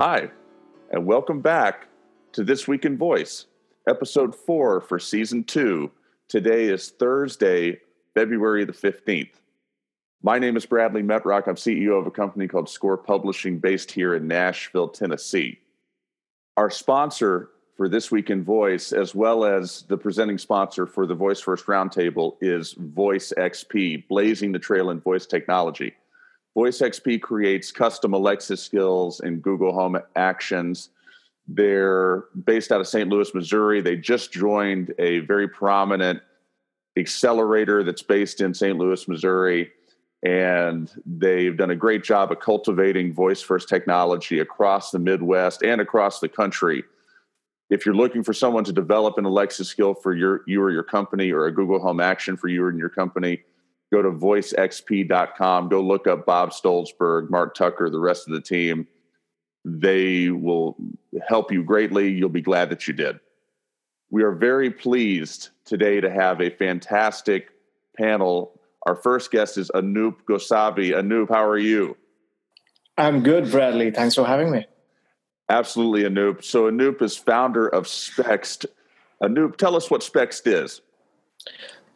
Hi, and welcome back to This Week in Voice, episode four for season two. Today is Thursday, February the 15th. My name is Bradley Metrock. I'm CEO of a company called Score Publishing based here in Nashville, Tennessee. Our sponsor for This Week in Voice, as well as the presenting sponsor for the Voice First Roundtable, is Voice XP, blazing the trail in voice technology. VoiceXP creates custom Alexa skills and Google Home actions. They're based out of St. Louis, Missouri. They just joined a very prominent accelerator that's based in St. Louis, Missouri. And they've done a great job of cultivating voice first technology across the Midwest and across the country. If you're looking for someone to develop an Alexa skill for your, you or your company or a Google Home action for you and your company, go to voicexp.com. Go look up Bob Stolzberg, Mark Tucker, the rest of the team. They will help you greatly. You'll be glad that you did. We are very pleased today to have a fantastic panel. Our first guest is Anup Gosavi. Anup, how are you? I'm good, Bradley. Thanks for having me. Absolutely, Anup. So, Anup is founder of Spext. Anup, tell us what Spext is.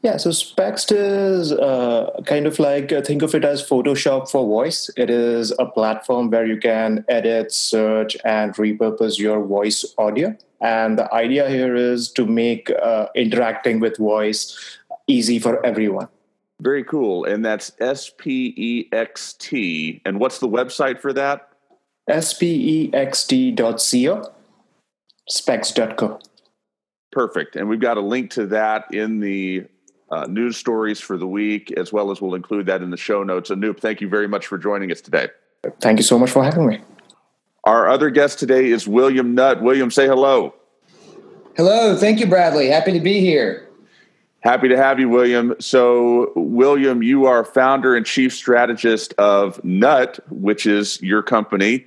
Yeah, so Spext is uh, kind of like uh, think of it as Photoshop for voice. It is a platform where you can edit, search, and repurpose your voice audio. And the idea here is to make uh, interacting with voice easy for everyone. Very cool. And that's S P E X T. And what's the website for that? S P E X T dot co, spext.co. Perfect. And we've got a link to that in the uh, news stories for the week, as well as we'll include that in the show notes. Anup, thank you very much for joining us today. Thank you so much for having me. Our other guest today is William Nutt. William, say hello. Hello. Thank you, Bradley. Happy to be here. Happy to have you, William. So, William, you are founder and chief strategist of Nutt, which is your company,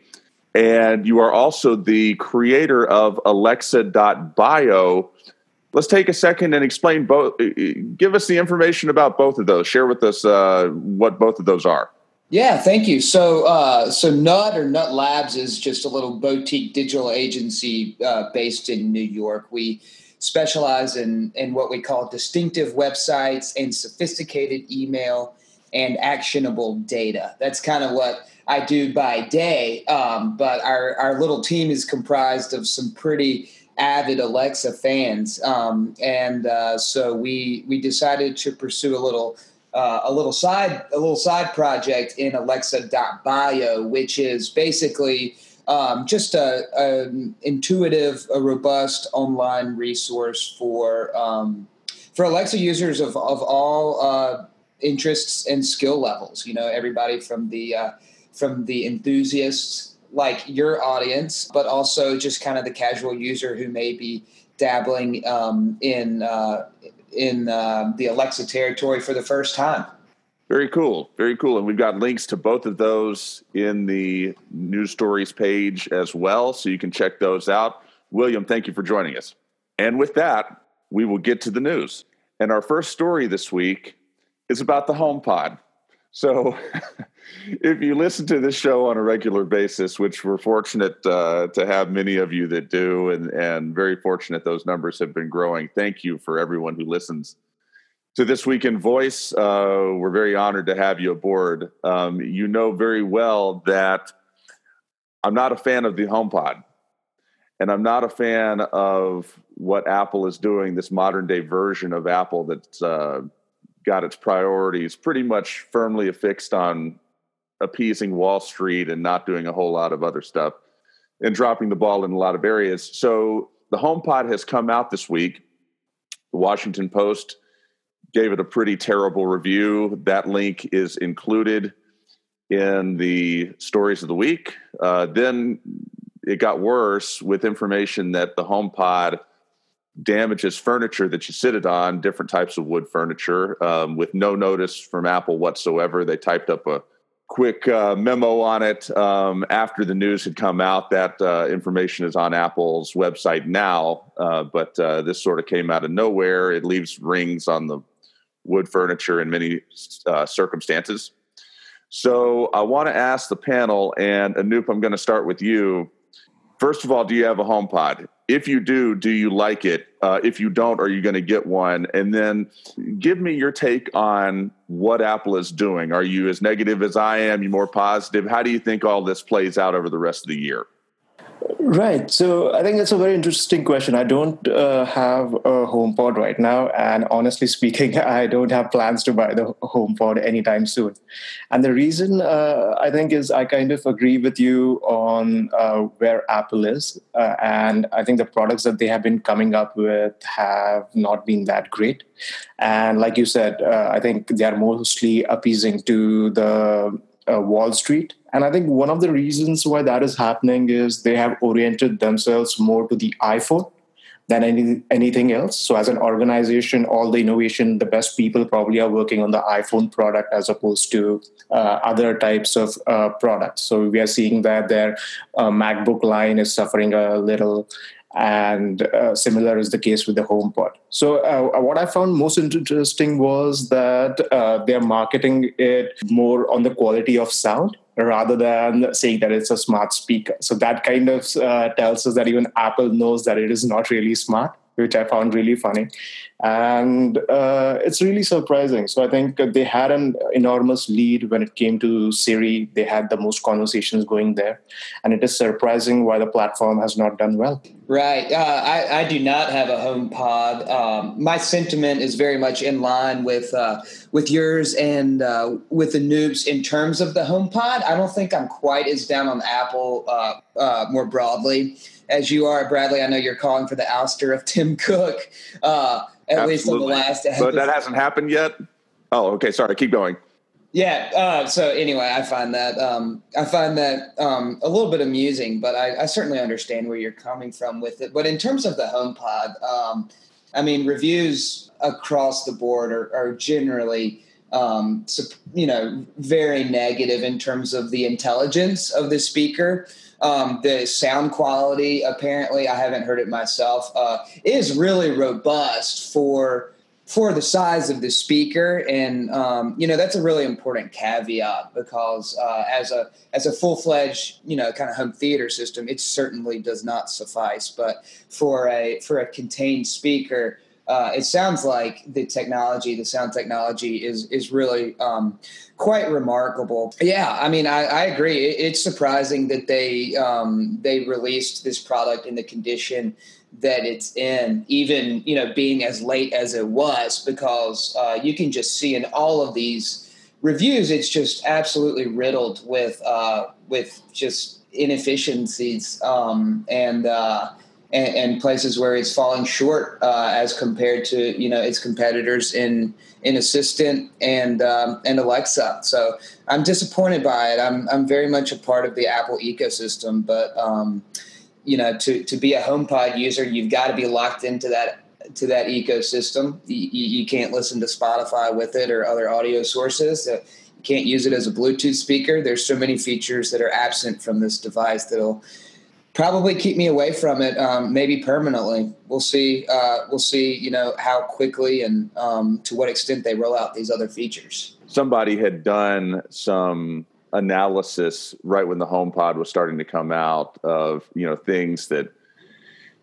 and you are also the creator of Alexa.bio, let's take a second and explain both. Uh, uh, give us the information about both of those. Share with us uh, what both of those are. Yeah, thank you. So, uh, so Nutt or Nutt Labs is just a little boutique digital agency uh, based in New York. We specialize in in what we call distinctive websites and sophisticated email and actionable data. That's kind of what I do by day. Um, but our our little team is comprised of some pretty avid Alexa fans, um, and uh, so we we decided to pursue a little uh, a little side a little side project in Alexa.bio, which is basically um, just a, a, intuitive, a robust online resource for um, for Alexa users of of all uh, interests and skill levels. You know, everybody from the uh, from the enthusiasts like your audience, but also just kind of the casual user who may be dabbling um, in uh, in uh, the Alexa territory for the first time. Very cool, very cool, and we've got links to both of those in the news stories page as well, so you can check those out. William, thank you for joining us. And with that, we will get to the news. And our first story this week is about the HomePod. So, if you listen to this show on a regular basis, which we're fortunate uh, to have many of you that do, and, and very fortunate those numbers have been growing. Thank you for everyone who listens to This Week in Voice. Uh, we're very honored to have you aboard. Um, you know very well that I'm not a fan of the HomePod, and I'm not a fan of what Apple is doing, this modern day version of Apple that's. Uh, got its priorities pretty much firmly affixed on appeasing Wall Street and not doing a whole lot of other stuff and dropping the ball in a lot of areas. So the HomePod has come out this week. The Washington Post gave it a pretty terrible review. That link is included in the stories of the week. Uh, then it got worse with information that the HomePod – damages furniture that you sit it on, different types of wood furniture, um, with no notice from Apple whatsoever. They typed up a quick uh, memo on it um, after the news had come out. That uh, information is on Apple's website now, uh, but uh, this sort of came out of nowhere. It leaves rings on the wood furniture in many uh, circumstances. So I want to ask the panel, and Anup, I'm going to start with you First of all, do you have a HomePod? If you do, do you like it? Uh, if you don't, are you going to get one? And then give me your take on what Apple is doing. Are you as negative as I am? You more positive? How do you think all this plays out over the rest of the year? Right. So I think that's a very interesting question. I don't uh, have a HomePod right now, and honestly speaking, I don't have plans to buy the HomePod anytime soon. And the reason uh, I think is I kind of agree with you on uh, where Apple is, uh, and I think the products that they have been coming up with have not been that great. And like you said, uh, I think they are mostly appeasing to the uh, Wall Street. And I think one of the reasons why that is happening is they have oriented themselves more to the iPhone than any, anything else. So, as an organization, all the innovation, the best people probably are working on the iPhone product as opposed to uh, other types of uh, products. So, we are seeing that their uh, MacBook line is suffering a little and uh, similar is the case with the HomePod. So, uh, what I found most interesting was that uh, they're marketing it more on the quality of sound rather than saying that it's a smart speaker. So, that kind of uh, tells us that even Apple knows that it is not really smart, which I found really funny and uh, it's really surprising. So I think they had an enormous lead when it came to Siri. They had the most conversations going there, and it is surprising why the platform has not done well. Right. Uh, I, I, do not have a HomePod. Um, my sentiment is very much in line with uh, with yours and uh, with Anup's in terms of the HomePod. I don't think I'm quite as down on Apple uh, uh, more broadly as you are, Bradley. I know you're calling for the ouster of Tim Cook uh, at Absolutely. least on the last episode. But that hasn't happened yet. Oh, okay. Sorry. Keep going. Yeah. Uh, so anyway, I find that um, I find that um, a little bit amusing, but I, I, certainly understand where you're coming from with it. But in terms of the HomePod, um, I mean, reviews across the board are, are generally, um, you know, very negative in terms of the intelligence of the speaker. Um, the sound quality, apparently, I haven't heard it myself, uh, is really robust for for the size of the speaker, and um, you know that's a really important caveat because uh, as a as a full fledged you know kind of home theater system, it certainly does not suffice. But for a for a contained speaker, uh, it sounds like the technology, the sound technology, is is really um, quite remarkable. Yeah, I mean, I, I agree. It, it's surprising that they um, they released this product in the condition that it's in, even you know being as late as it was, because uh, you can just see in all of these reviews, it's just absolutely riddled with uh, with just inefficiencies um, and. Uh, and, and, places where it's falling short uh, as compared to you know its competitors in in Assistant and um, and Alexa. So I'm disappointed by it. I'm I'm very much a part of the Apple ecosystem, but um, you know to to be a HomePod user, you've got to be locked into that to that ecosystem. You, you can't listen to Spotify with it or other audio sources. Uh, you can't use it as a Bluetooth speaker. There's so many features that are absent from this device that'll probably keep me away from it, um, maybe permanently. We'll see. Uh, we'll see. You know how quickly and um, to what extent they roll out these other features. Somebody had done some analysis right when the HomePod was starting to come out of you know things that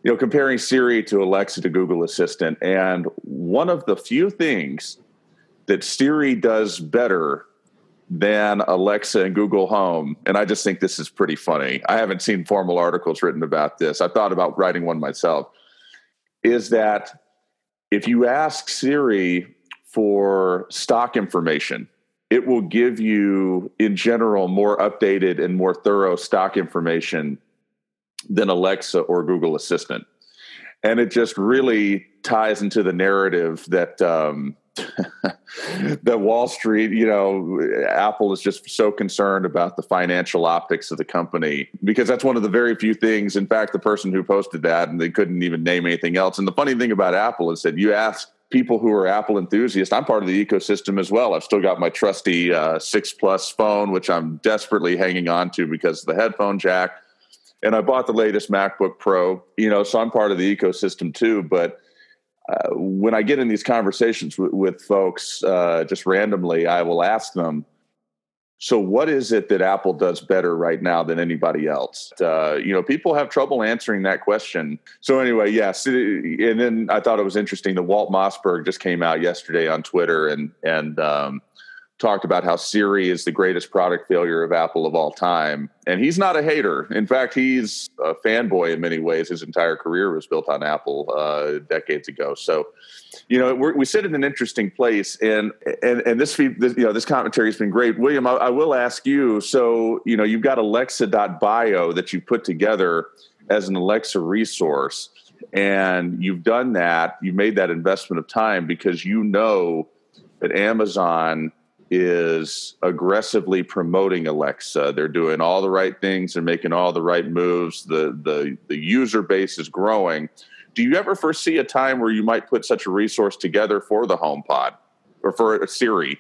you know comparing Siri to Alexa to Google Assistant, and one of the few things that Siri does better than Alexa and Google Home. And I just think this is pretty funny. I haven't seen formal articles written about this. I thought about writing one myself. Is that if you ask Siri for stock information, it will give you, in general, more updated and more thorough stock information than Alexa or Google Assistant. And it just really ties into the narrative that um, that Wall Street, you know, Apple is just so concerned about the financial optics of the company because that's one of the very few things. In fact, the person who posted that and they couldn't even name anything else. And the funny thing about Apple is that you ask people who are Apple enthusiasts, I'm part of the ecosystem as well. I've still got my trusty uh, six plus phone, which I'm desperately hanging on to because of the headphone jack. And I bought the latest MacBook Pro, you know, so I'm part of the ecosystem too. But uh, when I get in these conversations with, with folks uh, just randomly, I will ask them, So, what is it that Apple does better right now than anybody else? Uh, you know, people have trouble answering that question. So, anyway, yes. And then I thought it was interesting that Walt Mossberg just came out yesterday on Twitter and and um, talked about how Siri is the greatest product failure of Apple of all time. And he's not a hater. In fact, he's a fanboy in many ways. His entire career was built on Apple uh, decades ago. So, you know, we sit in an interesting place, and and and this, you know this commentary has been great. William, I, I will ask you. So, you know, you've got Alexa.bio that you put together as an Alexa resource, and you've done that. You made that investment of time because you know that Amazon is aggressively promoting Alexa. They're doing all the right things. They're making all the right moves. The the the user base is growing. Do you ever foresee a time where you might put such a resource together for the HomePod or for a Siri?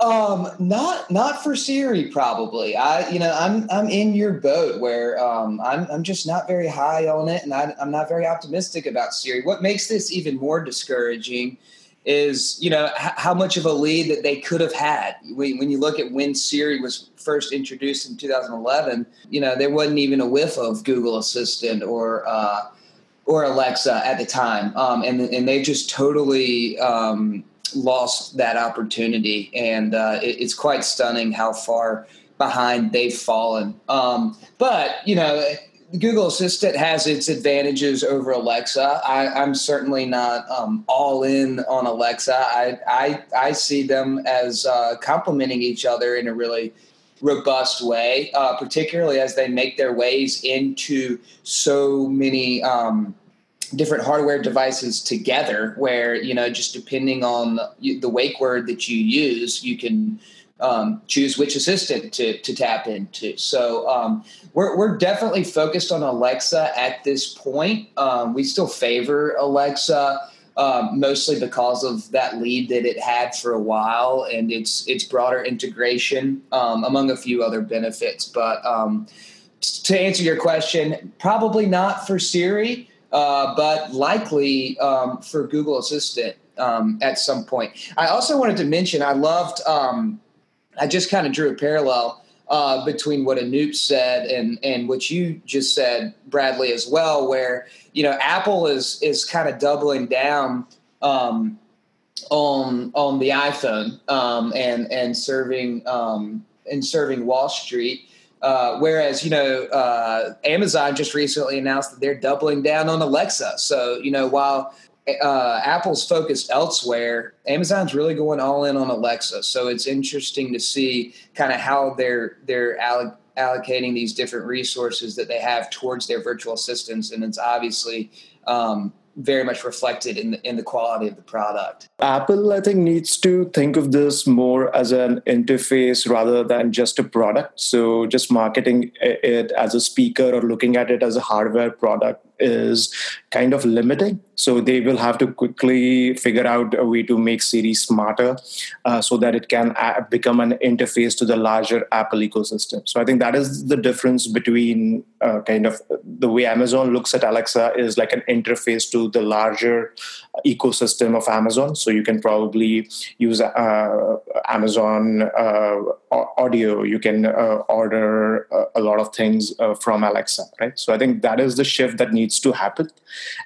Um, not not for Siri, probably. I, you know, I'm I'm in your boat where um, I'm I'm just not very high on it, and I, I'm not very optimistic about Siri. What makes this even more discouraging is you know h- how much of a lead that they could have had when, when, you look at when Siri was first introduced in 2011. You know there wasn't even a whiff of Google Assistant or uh, or Alexa at the time, um, and and they just totally um, lost that opportunity, and uh, it, it's quite stunning how far behind they've fallen. Um, but you know Google Assistant has its advantages over Alexa. I, am certainly not um, all in on Alexa. I I, I see them as uh, complementing each other in a really robust way, uh, particularly as they make their ways into so many um, different hardware devices together. Where you know, just depending on the wake word that you use, you can um, choose which assistant to, to tap into. So um, we're, we're definitely focused on Alexa at this point. Um, we still favor Alexa. Um, mostly because of that lead that it had for a while and its its broader integration, um, among a few other benefits. But um, to answer your question, probably not for Siri, uh, but likely for Google Assistant at some point. I also wanted to mention I loved I just kind of drew a parallel uh, between what Anup said and and what you just said, Bradley, as well, where you know Apple is is kind of doubling down um, on on the iPhone um, and and serving um, and serving Wall Street. Uh, whereas you know uh, Amazon just recently announced that they're doubling down on Alexa. So you know while uh, Apple's focused elsewhere. Amazon's really going all in on Alexa, so it's interesting to see kind of how they're they're alloc- allocating these different resources that they have towards their virtual assistants, and it's obviously um, very much reflected in the, in the quality of the product. Apple, I think, needs to think of this more as an interface rather than just a product. So, just marketing it as a speaker or looking at it as a hardware product is kind of limiting. So they will have to quickly figure out a way to make Siri smarter uh, so that it can a- become an interface to the larger Apple ecosystem. So I think that is the difference between uh, kind of the way Amazon looks at Alexa is like an interface to the larger ecosystem of Amazon. So you can probably use uh, Amazon uh, audio. You can uh, order a lot of things uh, from Alexa, right? So I think that is the shift that needs to happen.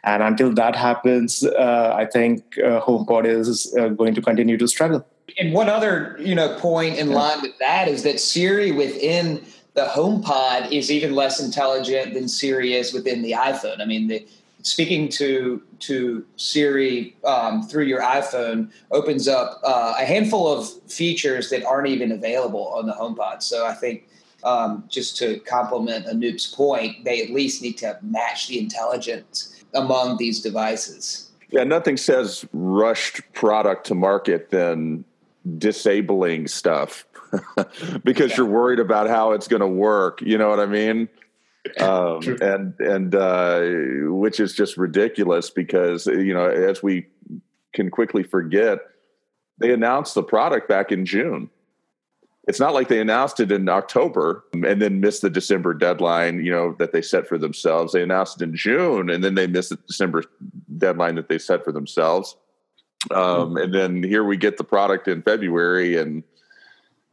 And until that happens, uh, I think HomePod is going to continue to struggle. And one other, you know, point in line with that is that Siri within the HomePod is even less intelligent than Siri is within the iPhone. I mean, the speaking to to Siri um, through your iPhone opens up uh, a handful of features that aren't even available on the HomePod. So I think um, just to complement Anup's point, they at least need to match the intelligence among these devices. Yeah, nothing says rushed product to market than disabling stuff because yeah. you're worried about how it's going to work. You know what I mean? um, and and uh, which is just ridiculous because you know as we can quickly forget, they announced the product back in June. It's not like they announced it in October and then missed the December deadline, you know, that they set for themselves. They announced it in June and then they missed the December deadline that they set for themselves. Um. And then here we get the product in February, and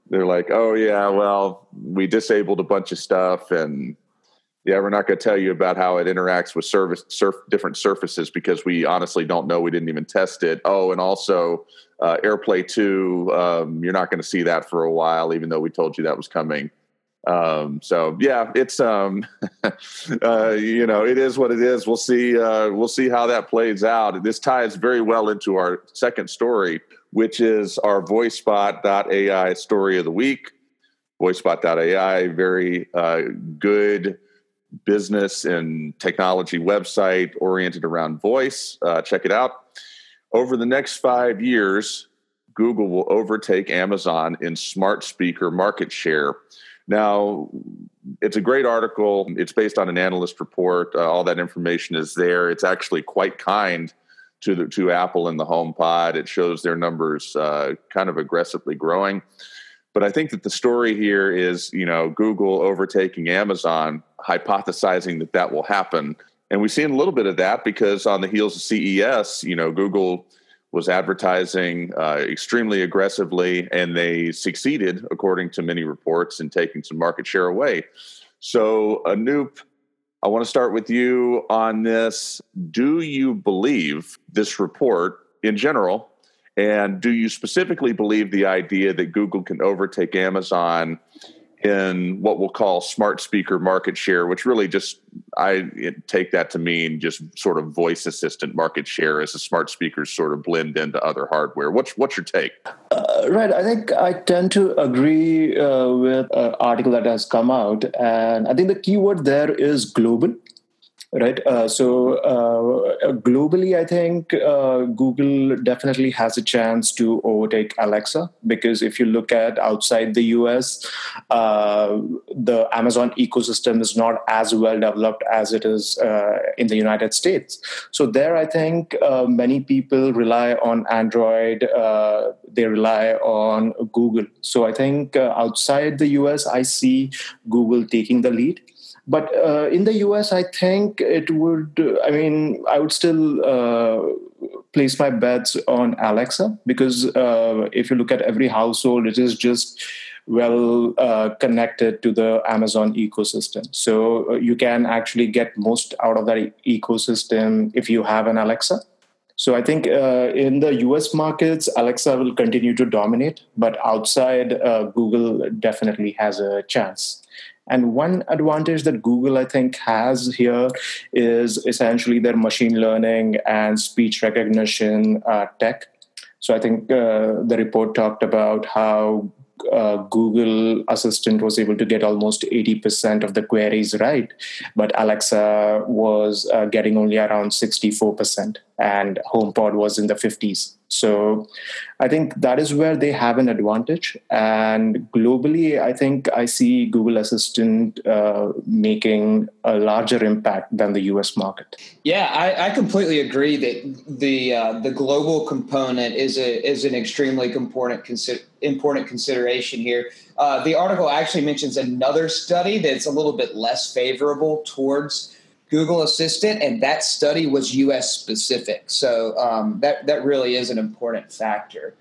they're like, oh yeah, well, we disabled a bunch of stuff, and yeah, we're not going to tell you about how it interacts with service surf different surfaces because we honestly don't know. We didn't even test it. Oh, and also uh, AirPlay two, um, you're not going to see that for a while, even though we told you that was coming. Um, so yeah, it's um, uh, you know, it is what it is. We'll see. Uh, we'll see how that plays out. This ties very well into our second story, which is our Voicebot.ai story of the week. Voicebot.ai, very uh, good business and technology website oriented around voice. Uh, check it out. Over the next five years, Google will overtake Amazon in smart speaker market share. Now, it's a great article. It's based on an analyst report. Uh, all that information is there. It's actually quite kind to the, to Apple and the HomePod. It shows their numbers uh, kind of aggressively growing. But I think that the story here is, you know, Google overtaking Amazon, hypothesizing that that will happen. And we've seen a little bit of that because on the heels of CES, you know, Google was advertising uh, extremely aggressively, and they succeeded, according to many reports, in taking some market share away. So, Anup, I want to start with you on this. Do you believe this report in general? And do you specifically believe the idea that Google can overtake Amazon in what we'll call smart speaker market share, which really just I take that to mean just sort of voice assistant market share as the smart speakers sort of blend into other hardware. What's what's your take? Uh, right, I think I tend to agree uh, with an article that has come out, and I think the keyword there is global right uh, so uh, globally i think uh, google definitely has a chance to overtake alexa because if you look at outside the us uh, the amazon ecosystem is not as well developed as it is uh, in the united states. So there i think uh, many people rely on android they rely on google. So i think outside the us i see google taking the lead but uh, in the US, I think it would, I mean, I would still uh, place my bets on Alexa because uh, if you look at every household, it is just well uh, connected to the Amazon ecosystem. So uh, you can actually get most out of that ecosystem if you have an Alexa. So I think uh, in the US markets, Alexa will continue to dominate, but outside, uh, Google definitely has a chance. And one advantage that Google, I think, has here is essentially their machine learning and speech recognition uh, tech. So I think uh, the report talked about how uh, Google Assistant was able to get almost 80% of the queries right, but Alexa was uh, getting only around 64%, and HomePod was in the 50s. So I think that is where they have an advantage. And globally, I think I see Google Assistant uh, making a larger impact than the US market. Yeah, I, I completely agree that the uh, the global component is a is an extremely important important consideration here. Uh, the article actually mentions another study that's a little bit less favorable towards Google Assistant, and that study was U.S. specific. So um, that that really is an important factor.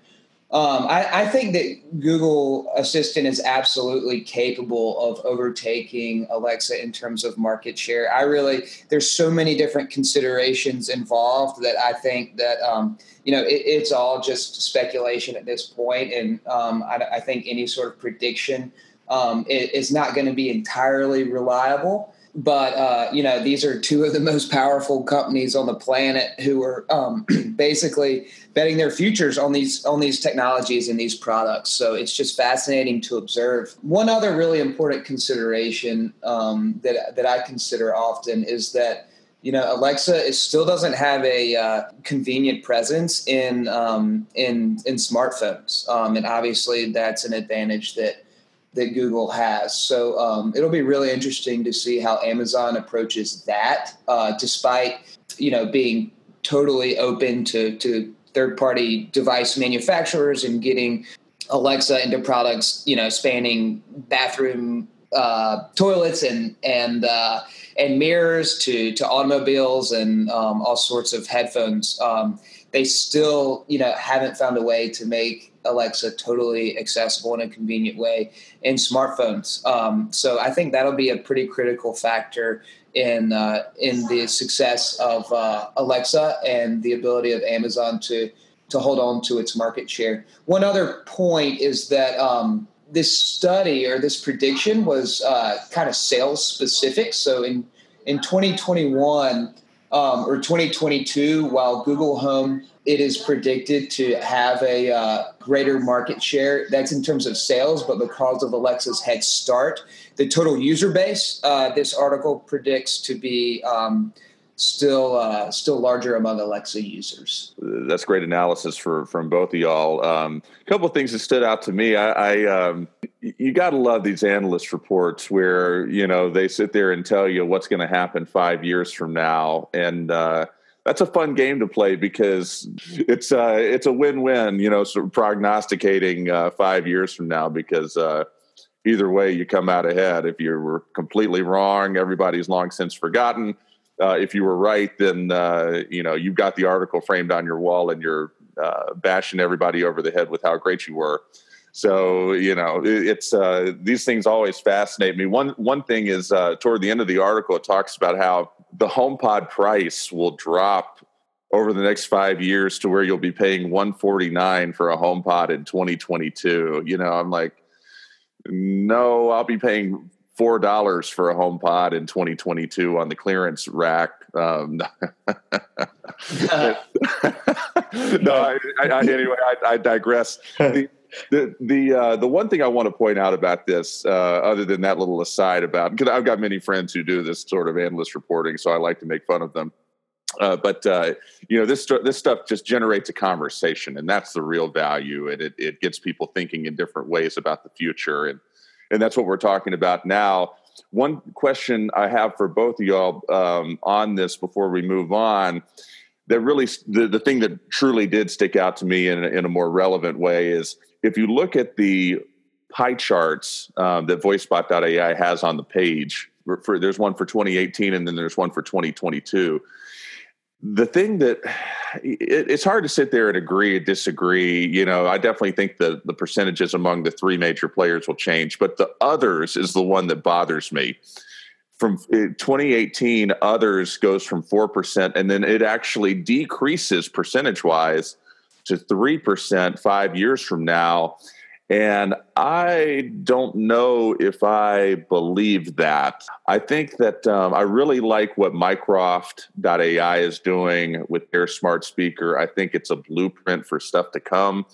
Um, I, I, think that Google Assistant is absolutely capable of overtaking Alexa in terms of market share. I really there's so many different considerations involved that I think that um, you know it, it's all just speculation at this point, and um, I, I, think any sort of prediction um, is not going to be entirely reliable but uh, you know these are two of the most powerful companies on the planet who are um, basically betting their futures on these on these technologies and these products. So it's just fascinating to observe. One other really important consideration um, that that i consider often is that you know alexa is, still doesn't have a uh, convenient presence in um, in in smartphones. Um, and obviously that's an advantage that that Google has. So um, it'll be really interesting to see how Amazon approaches that, uh, despite you know being totally open to to third party device manufacturers and getting Alexa into products, you know, spanning bathroom uh, toilets and and uh, and mirrors to to automobiles and um, all sorts of headphones. Um, they still, you know, haven't found a way to make Alexa totally accessible in a convenient way in smartphones. Um, so I think that'll be a pretty critical factor in uh, in the success of uh, Alexa and the ability of Amazon to to hold on to its market share. One other point is that um, this study or this prediction was uh, kind of sales specific. So in in 2021 um, or 2022, while Google Home it is predicted to have a uh, greater market share. That's in terms of sales, but because of Alexa's head start, the total user base, uh, this article predicts to be um, still uh, still larger among Alexa users. That's great analysis for from both of y'all. Um, a couple of things that stood out to me. I, I um, you got to love these analyst reports where you know they sit there and tell you what's going to happen five years from now, and uh, that's a fun game to play because it's uh, it's a win win. You know, sort of prognosticating uh, five years from now because uh, either way you come out ahead. If you were completely wrong, everybody's long since forgotten uh, if you were right, then uh, you know you've got the article framed on your wall, and you're uh, bashing everybody over the head with how great you were. So you know it, it's these things always fascinate me. One one thing is toward the end of the article, it talks about how the HomePod price will drop over the next five years to where you'll be paying 149 for a HomePod in 2022. You know, I'm like, no, I'll be paying four dollars for a home pod in 2022 on the clearance rack. Um, no, I, I, anyway, I, I digress. The, the the uh, the one thing I want to point out about this, uh, other than that little aside about, because I've got many friends who do this sort of analyst reporting, so I like to make fun of them. Uh, but uh, you know this this stuff just generates a conversation, and that's the real value, and it, it gets people thinking in different ways about the future. And and that's what we're talking about now. One question I have for both of y'all um, on this before we move on that really the, the thing that truly did stick out to me in a, in a more relevant way is if you look at the pie charts um, that voicebot.ai has on the page for, there's one for 2018 and then there's one for 2022 the thing that it, it's hard to sit there and agree or disagree. You know, I definitely think the the percentages among the three major players will change, but the others is the one that bothers me. From 2018, others goes from four percent, and then it actually decreases percentage wise to three percent five years from now. And I don't know if I believe that. I think that um, I really like what Mycroft.ai is doing with their smart speaker. I think it's a blueprint for stuff to come.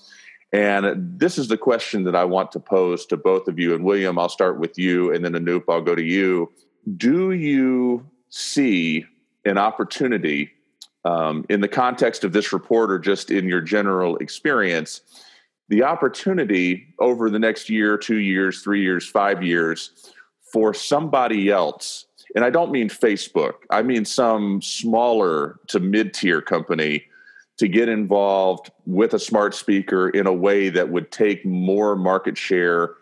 And this is the question that I want to pose to both of you. And William, I'll start with you, and then Anup, I'll go to you. Do you see an opportunity um, in the context of this report or just in your general experience? the opportunity over the next year, two years, three years, five years for somebody else, and I don't mean Facebook, I mean some smaller to mid tier company to get involved with a smart speaker in a way that would take more market share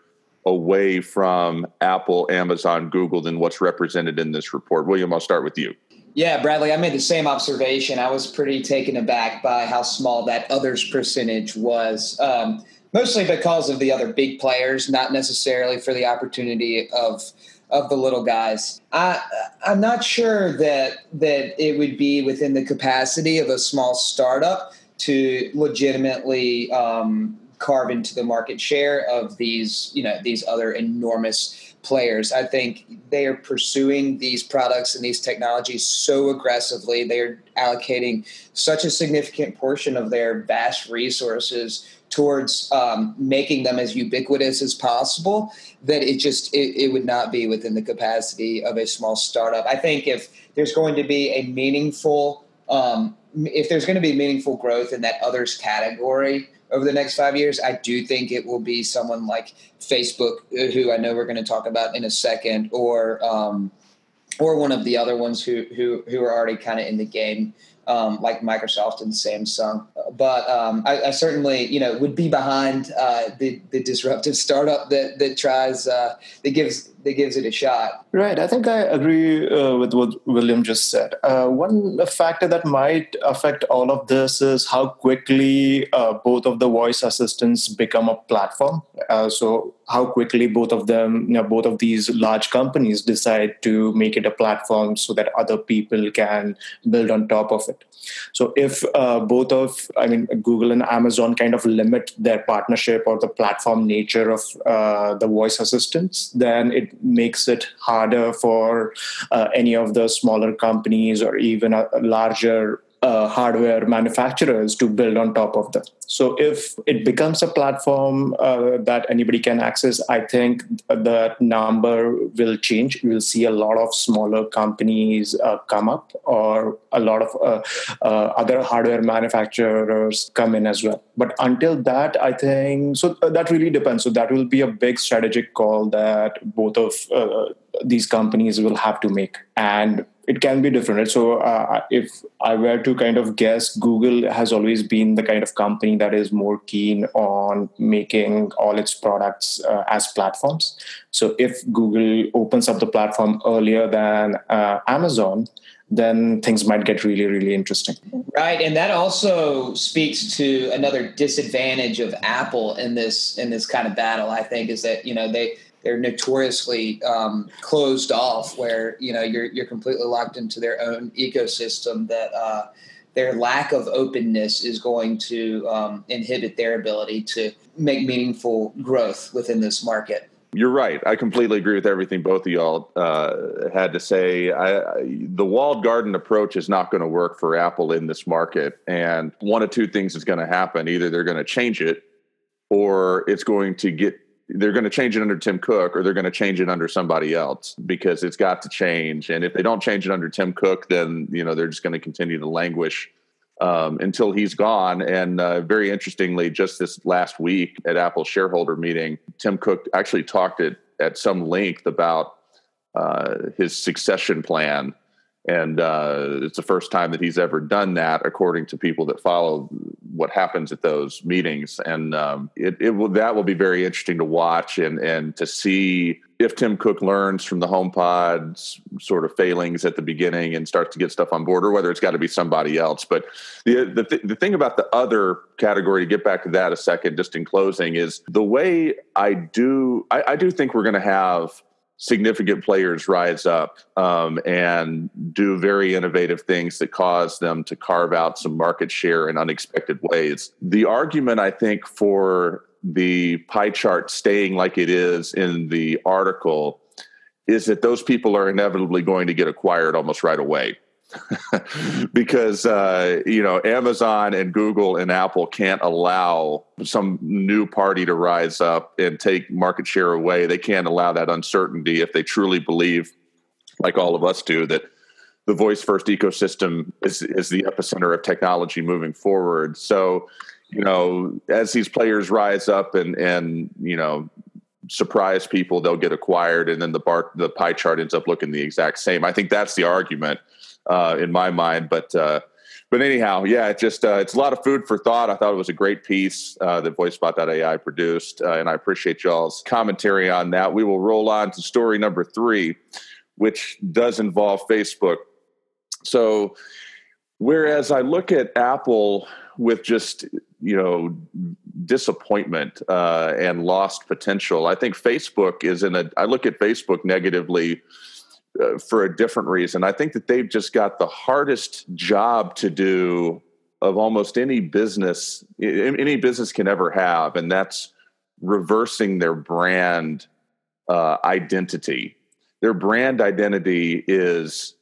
away from Apple, Amazon, Google than what's represented in this report. William, I'll start with you. Yeah, Bradley, I made the same observation. I was pretty taken aback by how small that others percentage was, um, mostly because of the other big players, not necessarily for the opportunity of of the little guys. I, I'm not sure that that it would be within the capacity of a small startup to legitimately um, carve into the market share of these, you know, these other enormous players. I think they are pursuing these products and these technologies so aggressively. They're allocating such a significant portion of their vast resources towards um, making them as ubiquitous as possible that it just it, it would not be within the capacity of a small startup. I think if there's going to be a meaningful um, if there's going to be meaningful growth in that others category over the next five years, I do think it will be someone like Facebook, uh, who I know we're going to talk about in a second, or um, or one of the other ones who who who are already kind of in the game, um, like Microsoft and Samsung. but um, I, I, certainly, you know, would be behind uh, the the disruptive startup that that tries uh, that gives gives it a shot. Right. I think I agree uh, with what William just said. Uh, one factor that might affect all of this is how quickly uh, both of the voice assistants become a platform. Uh, so how quickly both of them, you know, both of these large companies decide to make it a platform so that other people can build on top of it. So if uh, both of, I mean, Google and Amazon kind of limit their partnership or the platform nature of uh, the voice assistants, then it makes it harder for uh, any of the smaller companies or even larger uh, hardware manufacturers to build on top of them. So if it becomes a platform uh, that anybody can access, I think the number will change. We'll see a lot of smaller companies uh, come up, or a lot of uh, uh, other hardware manufacturers come in as well. But until that, I think so. Uh, that really depends. So that will be a big strategic call that both of these companies will have to make, and it can be different. Right? So uh, if I were to kind of guess, Google has always been the kind of company that is more keen on making all its products uh, as platforms. So if Google opens up the platform earlier than uh, Amazon, then things might get really, really interesting. Right, and that also speaks to another disadvantage of Apple in this in this kind of battle. I think is that you know they they're notoriously um, closed off, where you know you're you're completely locked into their own ecosystem. That uh, their lack of openness is going to um, inhibit their ability to make meaningful growth within this market. You're right. I completely agree with everything both of y'all uh, had to say. I, I, the walled garden approach is not going to work for Apple in this market. And one of two things is going to happen: either they're going to change it, or it's going to get they're going to change it under Tim Cook or they're going to change it under somebody else because it's got to change. And if they don't change it under Tim Cook, then you know they're just going to continue to languish um, until he's gone. And uh, very interestingly, just this last week at Apple's shareholder meeting, Tim Cook actually talked at at some length about uh, his succession plan and uh, it's the first time that he's ever done that, according to people that follow what happens at those meetings. And um, it, it, will that will be very interesting to watch and and to see if Tim Cook learns from the HomePod's sort of failings at the beginning and starts to get stuff on board, or whether it's got to be somebody else. But the the, th- the thing about the other category, to get back to that a second, just in closing, is the way I do I, I do think we're going to have significant players rise up um, and do very innovative things that cause them to carve out some market share in unexpected ways. The argument, I think, for the pie chart staying like it is in the article is that those people are inevitably going to get acquired almost right away. because uh, you know Amazon and Google and Apple can't allow some new party to rise up and take market share away. They can't allow that uncertainty if they truly believe, like all of us do, that the voice first ecosystem is is the epicenter of technology moving forward. So, you know, as these players rise up and and you know surprise people, they'll get acquired, and then the bar the pie chart ends up looking the exact same. I think that's the argument uh, in my mind. But uh, but anyhow, yeah, it just uh, it's a lot of food for thought. I thought it was a great piece uh, that VoiceBot.ai produced, uh, and I appreciate y'all's commentary on that. We will roll on to story number three, which does involve Facebook. So, whereas I look at Apple with just you know disappointment uh, and lost potential, I think Facebook is in a. I look at Facebook negatively uh, for a different reason. I think that they've just got the hardest job to do of almost any business any business can ever have, and that's reversing their brand uh, identity. Their brand identity is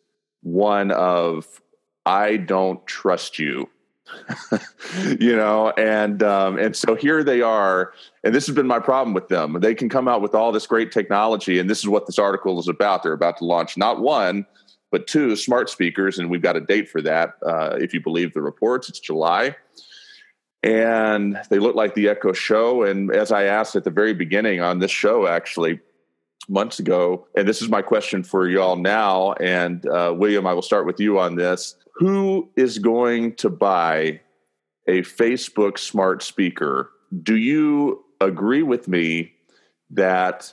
one of "I don't trust you." you know and um, and so here they are and this has been my problem with them. They can come out with all this great technology and this is what this article is about. They're about to launch not one but two smart speakers and we've got a date for that uh, if you believe the reports. It's july. And they look like the echo show and as i asked at the very beginning on this show actually months ago and this is my question for y'all now and uh, william i will start with you on this. Who is going to buy a Facebook smart speaker, do you agree with me that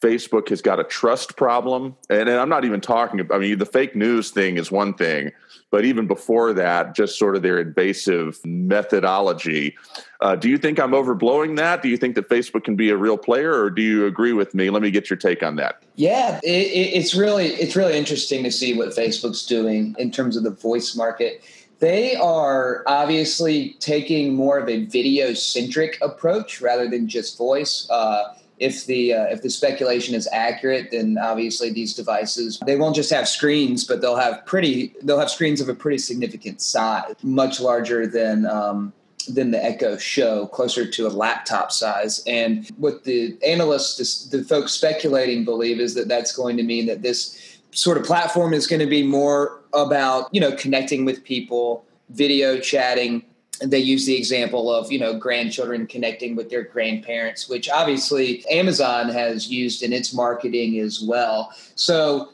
Facebook has got a trust problem? And, and I'm not even talking about, I mean, the fake news thing is one thing, but even before that, just sort of their invasive methodology. Uh, do you think I'm overblowing that? Do you think that Facebook can be a real player, or do you agree with me? Let me get your take on that. Yeah, it, it's really it's really interesting to see what Facebook's doing in terms of the voice market. They are obviously taking more of a video centric approach rather than just voice. Uh, if the uh, if the speculation is accurate, then obviously these devices they won't just have screens, but they'll have pretty they'll have screens of a pretty significant size, much larger than. Um, than the Echo Show, closer to a laptop size. And what the analysts, the folks speculating, believe is that that's going to mean that this sort of platform is going to be more about you know connecting with people, video chatting, they use the example of you know grandchildren connecting with their grandparents which obviously amazon has used in its marketing as well. So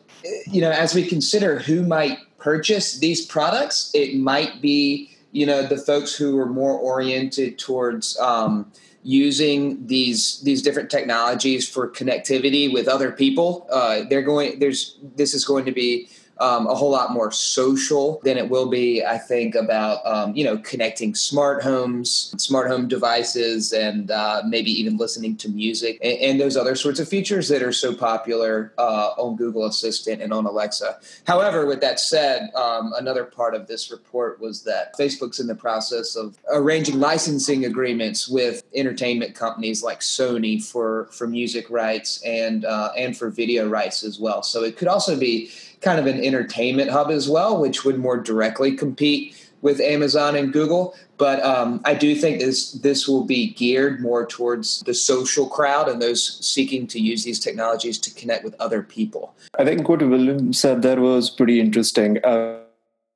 you know as we consider who might purchase these products it might be you know the folks who are more oriented towards um, using these these different technologies for connectivity with other people. Uh, they're going there's this is going to be um, a whole lot more social than it will be, I think, about um, you know connecting smart homes, smart home devices, and uh, maybe even listening to music and, and, those other sorts of features that are so popular uh, on Google Assistant and on Alexa. However, with that said, um, another part of this report was that Facebook's in the process of arranging licensing agreements with entertainment companies like Sony for for music rights and uh, and for video rights as well. So it could also be kind of an entertainment hub as well, which would more directly compete with Amazon and Google. But um, I do think this this will be geared more towards the social crowd and those seeking to use these technologies to connect with other people. I think what William said there was pretty interesting. Uh,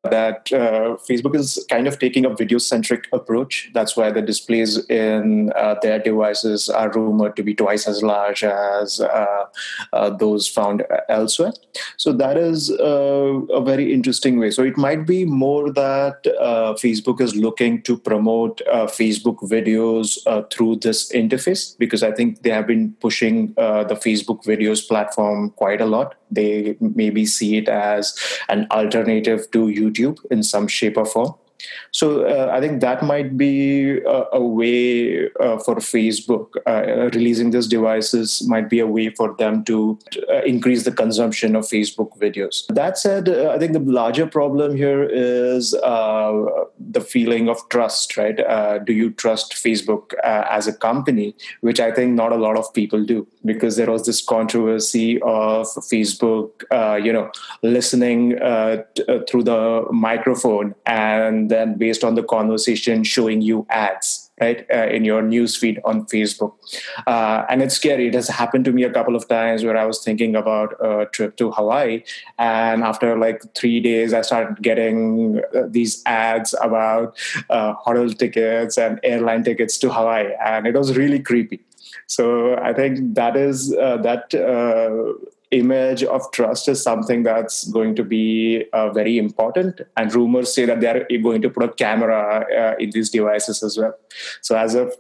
that uh, Facebook is kind of taking a video centric approach. That's why the displays in uh, their devices are rumored to be twice as large as uh, uh those found elsewhere. So, that is uh, a very interesting way. So, it might be more that uh, Facebook is looking to promote Facebook videos through this interface because I think they have been pushing the Facebook videos platform quite a lot. They maybe see it as an alternative to YouTube in some shape or form. So uh, I think that might be a, a way uh, for Facebook uh, releasing these devices might be a way for them to uh, increase the consumption of Facebook videos. That said, uh, I think the larger problem here is uh, the feeling of trust. Right? do you trust Facebook as a company? Which I think not a lot of people do because there was this controversy of Facebook, you know, listening t- through the microphone and then based on the conversation showing you ads right uh, in your newsfeed on facebook. Uh, and it's scary. It has happened to me a couple of times where i was thinking about a trip to hawaii. And after like three days i started getting uh, these ads about uh, hotel tickets and airline tickets to hawaii. And it was really creepy so i think that is uh, that uh, image of trust is something that's going to be uh, very important. And rumors say that they are going to put a camera uh, in these devices as well. So, as if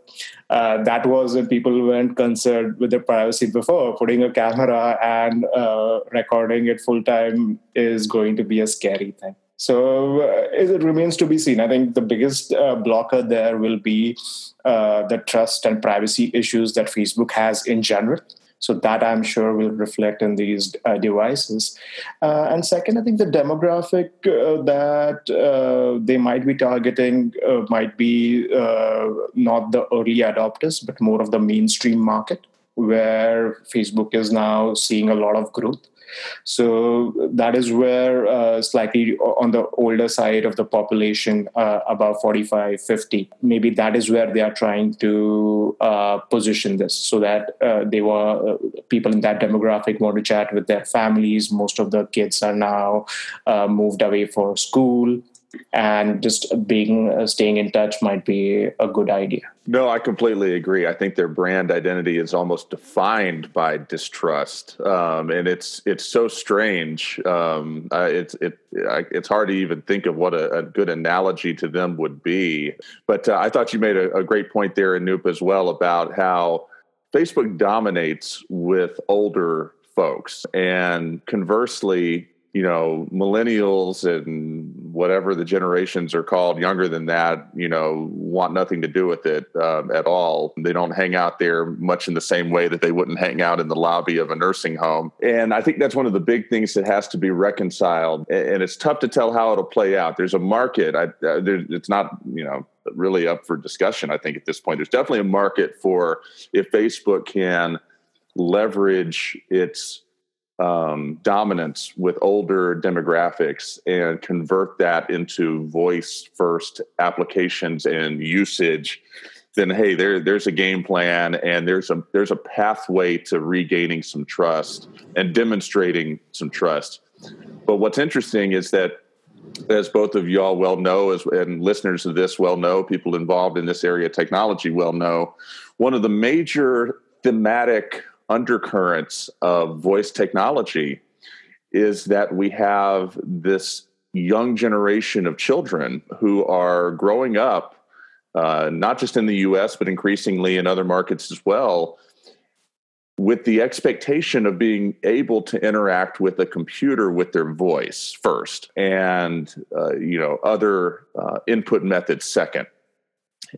uh, that was when people weren't concerned with their privacy before, putting a camera and uh, recording it full time is going to be a scary thing. So uh, it remains to be seen. I think the biggest uh, blocker there will be the trust and privacy issues that Facebook has in general. So that I'm sure will reflect in these uh, devices. Uh, and second, I think the demographic uh, that uh, they might be targeting uh, might be uh, not the early adopters, but more of the mainstream market where Facebook is now seeing a lot of growth. So that is where uh, slightly on the older side of the population, uh, about 45, 50, maybe that is where they are trying to uh, position this so that uh, they were uh, people in that demographic want to chat with their families. Most of the kids are now uh, moved away for school and just being uh, staying in touch might be a good idea. No i completely agree. I think their brand identity is almost defined by distrust. Um, and it's it's so strange. Um, uh, it's it it's hard to even think of what a, a good analogy to them would be. But uh, i thought you made a, a great point there Anup as well about how facebook dominates with older folks. And conversely you know, millennials and whatever the generations are called, younger than that, you know, want nothing to do with it um, at all. They don't hang out there much in the same way that they wouldn't hang out in the lobby of a nursing home. And I think that's one of the big things that has to be reconciled. And it's tough to tell how it'll play out. There's a market. I, uh, there, it's not, you know, really up for discussion. I think at this point, there's definitely a market for if Facebook can leverage its um, dominance with older demographics and convert that into voice first applications and usage then hey there there's a game plan and there's a there's a pathway to regaining some trust and demonstrating some trust. But what's interesting is that as both of y'all well know as and listeners of this well know people involved in this area of technology well know one of the major thematic undercurrents of voice technology is that we have this young generation of children who are growing up, uh, not just in the US, but increasingly in other markets as well, with the expectation of being able to interact with a computer with their voice first and uh, you know other uh, input methods second.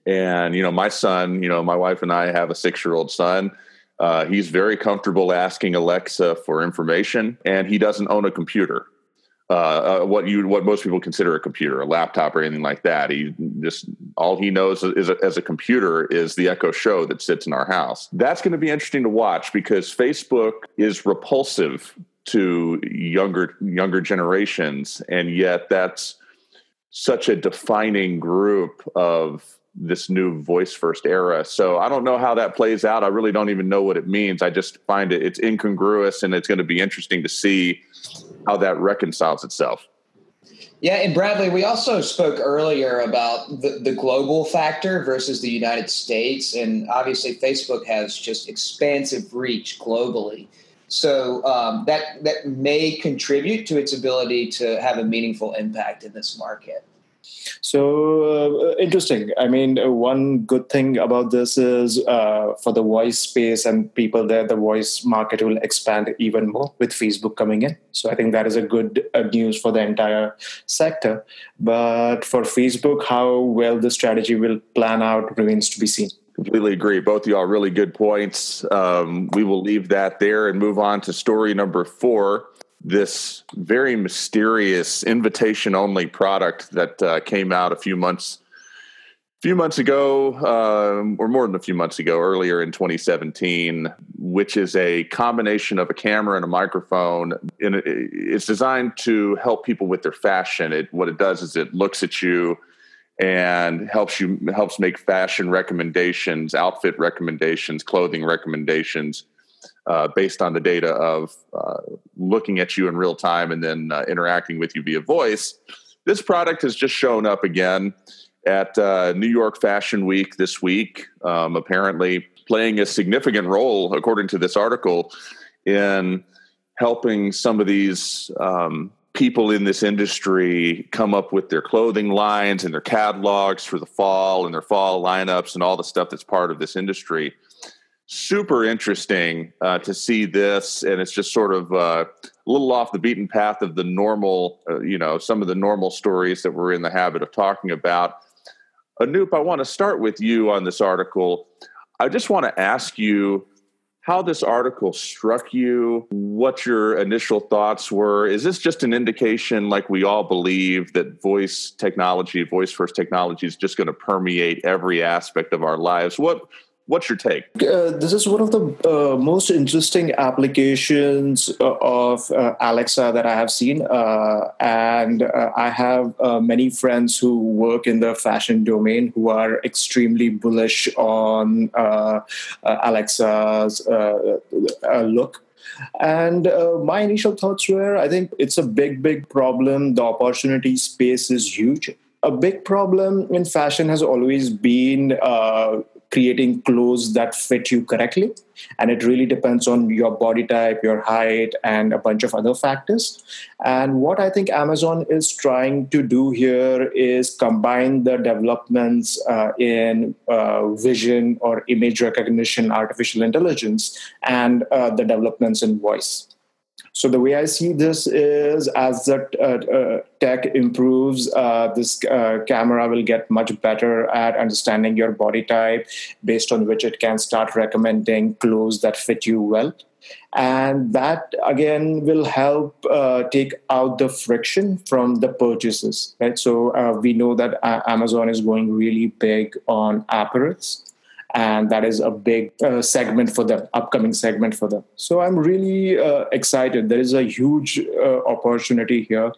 And you know my son you know my wife and i have a six year old son uh, he's very comfortable asking Alexa for information, and he doesn't own a computer. Uh, uh, what you what most people consider a computer, a laptop, or anything like that. He just all he knows is, is as a computer is the Echo Show that sits in our house. That's going to be interesting to watch because Facebook is repulsive to younger younger generations, and yet that's such a defining group of this new voice first era. So I don't know how that plays out. I really don't even know what it means. I just find it it's incongruous and it's going to be interesting to see how that reconciles itself. Yeah, and Bradley, we also spoke earlier about the, the global factor versus the United States. And obviously, Facebook has just expansive reach globally. So um, that, that may contribute to its ability to have a meaningful impact in this market. So uh, interesting. I mean, uh, one good thing about this is uh, for the voice space and people there, the voice market will expand even more with Facebook coming in. So I think that is a good uh, news for the entire sector. But for Facebook, how well the strategy will plan out remains to be seen. Completely agree. Both of y'all really good points. Um, we will leave that there and move on to story number four this very mysterious invitation only product that uh, came out a few months few months ago um, or more than a few months ago earlier in 2017 which is a combination of a camera and a microphone. And it's designed to help people with their fashion. It what it does is it looks at you and helps you helps make fashion recommendations outfit recommendations clothing recommendations uh, based on the data of uh, looking at you in real time and then uh, interacting with you via voice. This product has just shown up again at uh, New York Fashion Week this week, um, apparently playing a significant role, according to this article, in helping some of these um, people in this industry come up with their clothing lines and their catalogs for the fall and their fall lineups and all the stuff that's part of this industry super interesting uh, to see this, and it's just sort of uh, a little off the beaten path of the normal, uh, you know, some of the normal stories that we're in the habit of talking about. Anup, I want to start with you on this article. I just want to ask you how this article struck you, what your initial thoughts were. Is this just an indication, like we all believe, that voice technology, voice first technology, is just going to permeate every aspect of our lives? What What's your take? Uh, this is one of the uh, most interesting applications uh, of uh, Alexa that I have seen. Uh, and uh, I have many friends who work in the fashion domain who are extremely bullish on Alexa's look. And uh, my initial thoughts were I think it's a big, big problem. The opportunity space is huge. A big problem in fashion has always been uh, creating clothes that fit you correctly. And it really depends on your body type, your height, and a bunch of other factors. And what I think Amazon is trying to do here is combine the developments uh, in uh, vision or image recognition, artificial intelligence, and uh, the developments in voice. So the way I see this is as the uh, uh, tech improves, uh, this uh, camera will get much better at understanding your body type, based on which it can start recommending clothes that fit you well. And that again will help uh, take out the friction from the purchases, right? So uh, we know that Amazon is going really big on apparels and that is a big uh, segment for them upcoming segment for them. So i'm really uh, excited. There is a huge uh, opportunity here.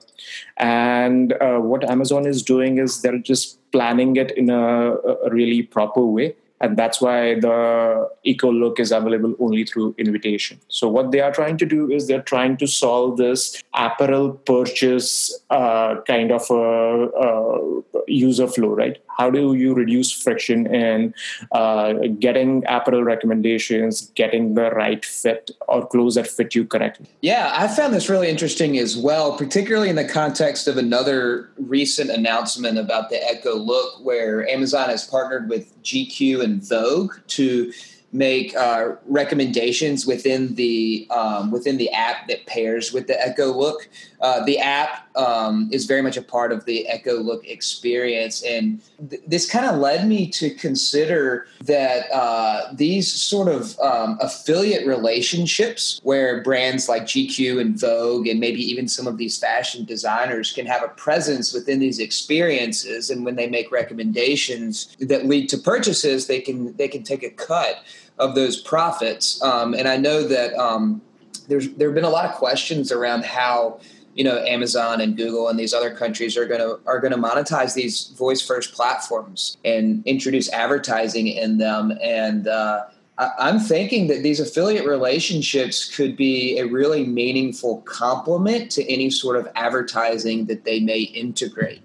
And uh, what amazon is doing is they're just planning it in a, a really proper way and that's why the echo look is available only through invitation. So what they are trying to do is they're trying to solve this apparel purchase uh, kind of a, a, user flow right? How do you reduce friction in uh, getting apparel recommendations getting the right fit or clothes that fit you correctly? Yeah i found this really interesting as well particularly in the context of another recent announcement about the echo look where amazon has partnered with gq and Vogue to make uh, recommendations within the um, within the app that pairs with the Echo Look. Uh, the app um, is very much a part of the Echo Look experience, and th- this kind of led me to consider that uh, these sort of um, affiliate relationships, where brands like GQ and Vogue, and maybe even some of these fashion designers can have a presence within these experiences, and when they make recommendations that lead to purchases, they can they can take a cut of those profits. Um, and I know that um, there's there have been a lot of questions around how you know Amazon and Google and these other countries are going to are going to monetize these voice first platforms and introduce advertising in them and. Uh, I'm thinking that these affiliate relationships could be a really meaningful complement to any sort of advertising that they may integrate.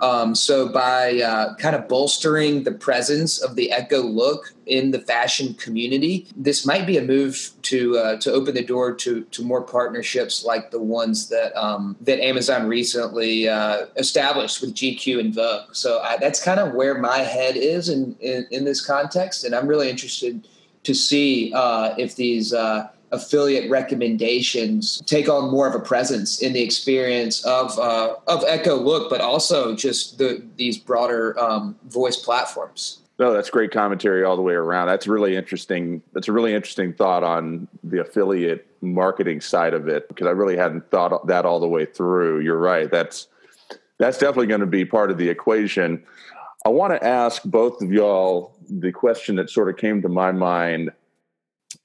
Um, so by uh, kind of bolstering the presence of the Echo look in the fashion community, this might be a move to uh, to open the door to to more partnerships like the ones that um, that Amazon recently uh, established with GQ and Vogue. So I, that's kind of where my head is in, in, in this context, and I'm really interested to see uh, if these uh, affiliate recommendations take on more of a presence in the experience of uh, of Echo Look, but also just the these broader um, voice platforms. No, that's great commentary all the way around. That's really interesting. That's a really interesting thought on the affiliate marketing side of it because I really hadn't thought that all the way through. You're right. That's that's definitely going to be part of the equation. I want to ask both of y'all the question that sort of came to my mind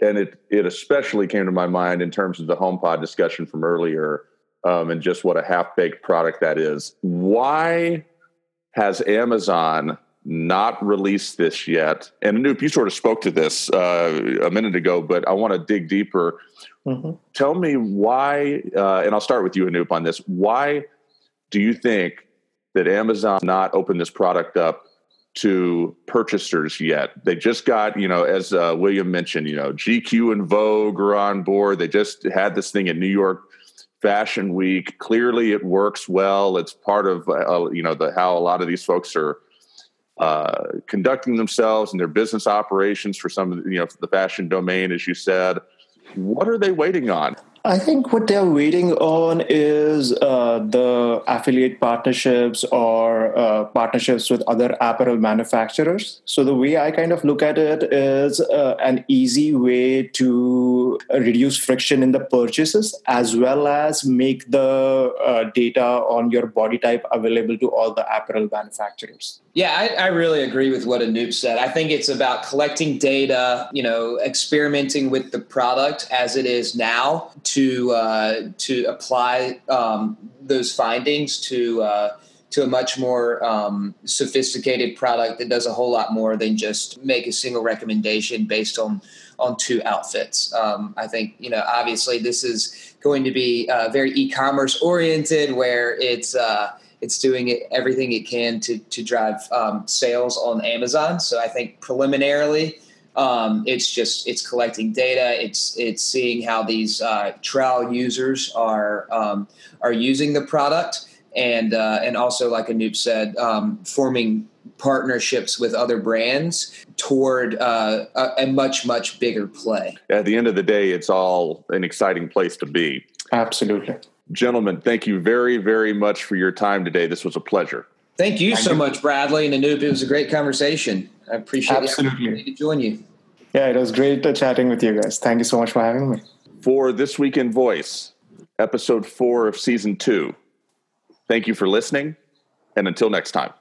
and it it especially came to my mind in terms of the HomePod discussion from earlier, um, and just what a half baked product that is. Why has Amazon not released this yet? And Anup, you sort of spoke to this uh, a minute ago, but I want to dig deeper. Mm-hmm. Tell me why, uh, and I'll start with you, Anup, on this. Why do you think that Amazon not opened this product up to purchasers yet. They just got, you know, as uh, William mentioned, you know, GQ and Vogue are on board. They just had this thing at New York Fashion Week. Clearly, it works well. It's part of, uh, you know, the how a lot of these folks are uh, conducting themselves and their business operations for some of the, you know, the fashion domain, as you said. What are they waiting on? I think what they're waiting on is uh, the affiliate partnerships or uh, partnerships with other apparel manufacturers. So, the way I kind of look at it is uh, an easy way to reduce friction in the purchases as well as make the uh, data on your body type available to all the apparel manufacturers. Yeah, I, I, really agree with what Anup said. I think it's about collecting data, you know, experimenting with the product as it is now to uh, to apply um, those findings to uh, to a much more um, sophisticated product that does a whole lot more than just make a single recommendation based on on two outfits. Um, I think you know obviously this is going to be uh, very e-commerce oriented, where it's uh, it's doing it, everything it can to to drive um, sales on Amazon. So I think preliminarily. Um, it's just it's collecting data. It's it's seeing how these uh, trial users are um, are using the product, and uh, and also like Anup said, um, forming partnerships with other brands toward uh, a, a, much much bigger play. At the end of the day, it's all an exciting place to be. Absolutely, gentlemen. Thank you very very much for your time today. This was a pleasure. Thank you thank so you. much, Bradley and Anup. It was a great conversation. I appreciate Absolutely. the opportunity to join you. Yeah, it was great chatting with you guys. Thank you so much for having me. For This Week in Voice, episode four of season two. Thank you for listening, and until next time.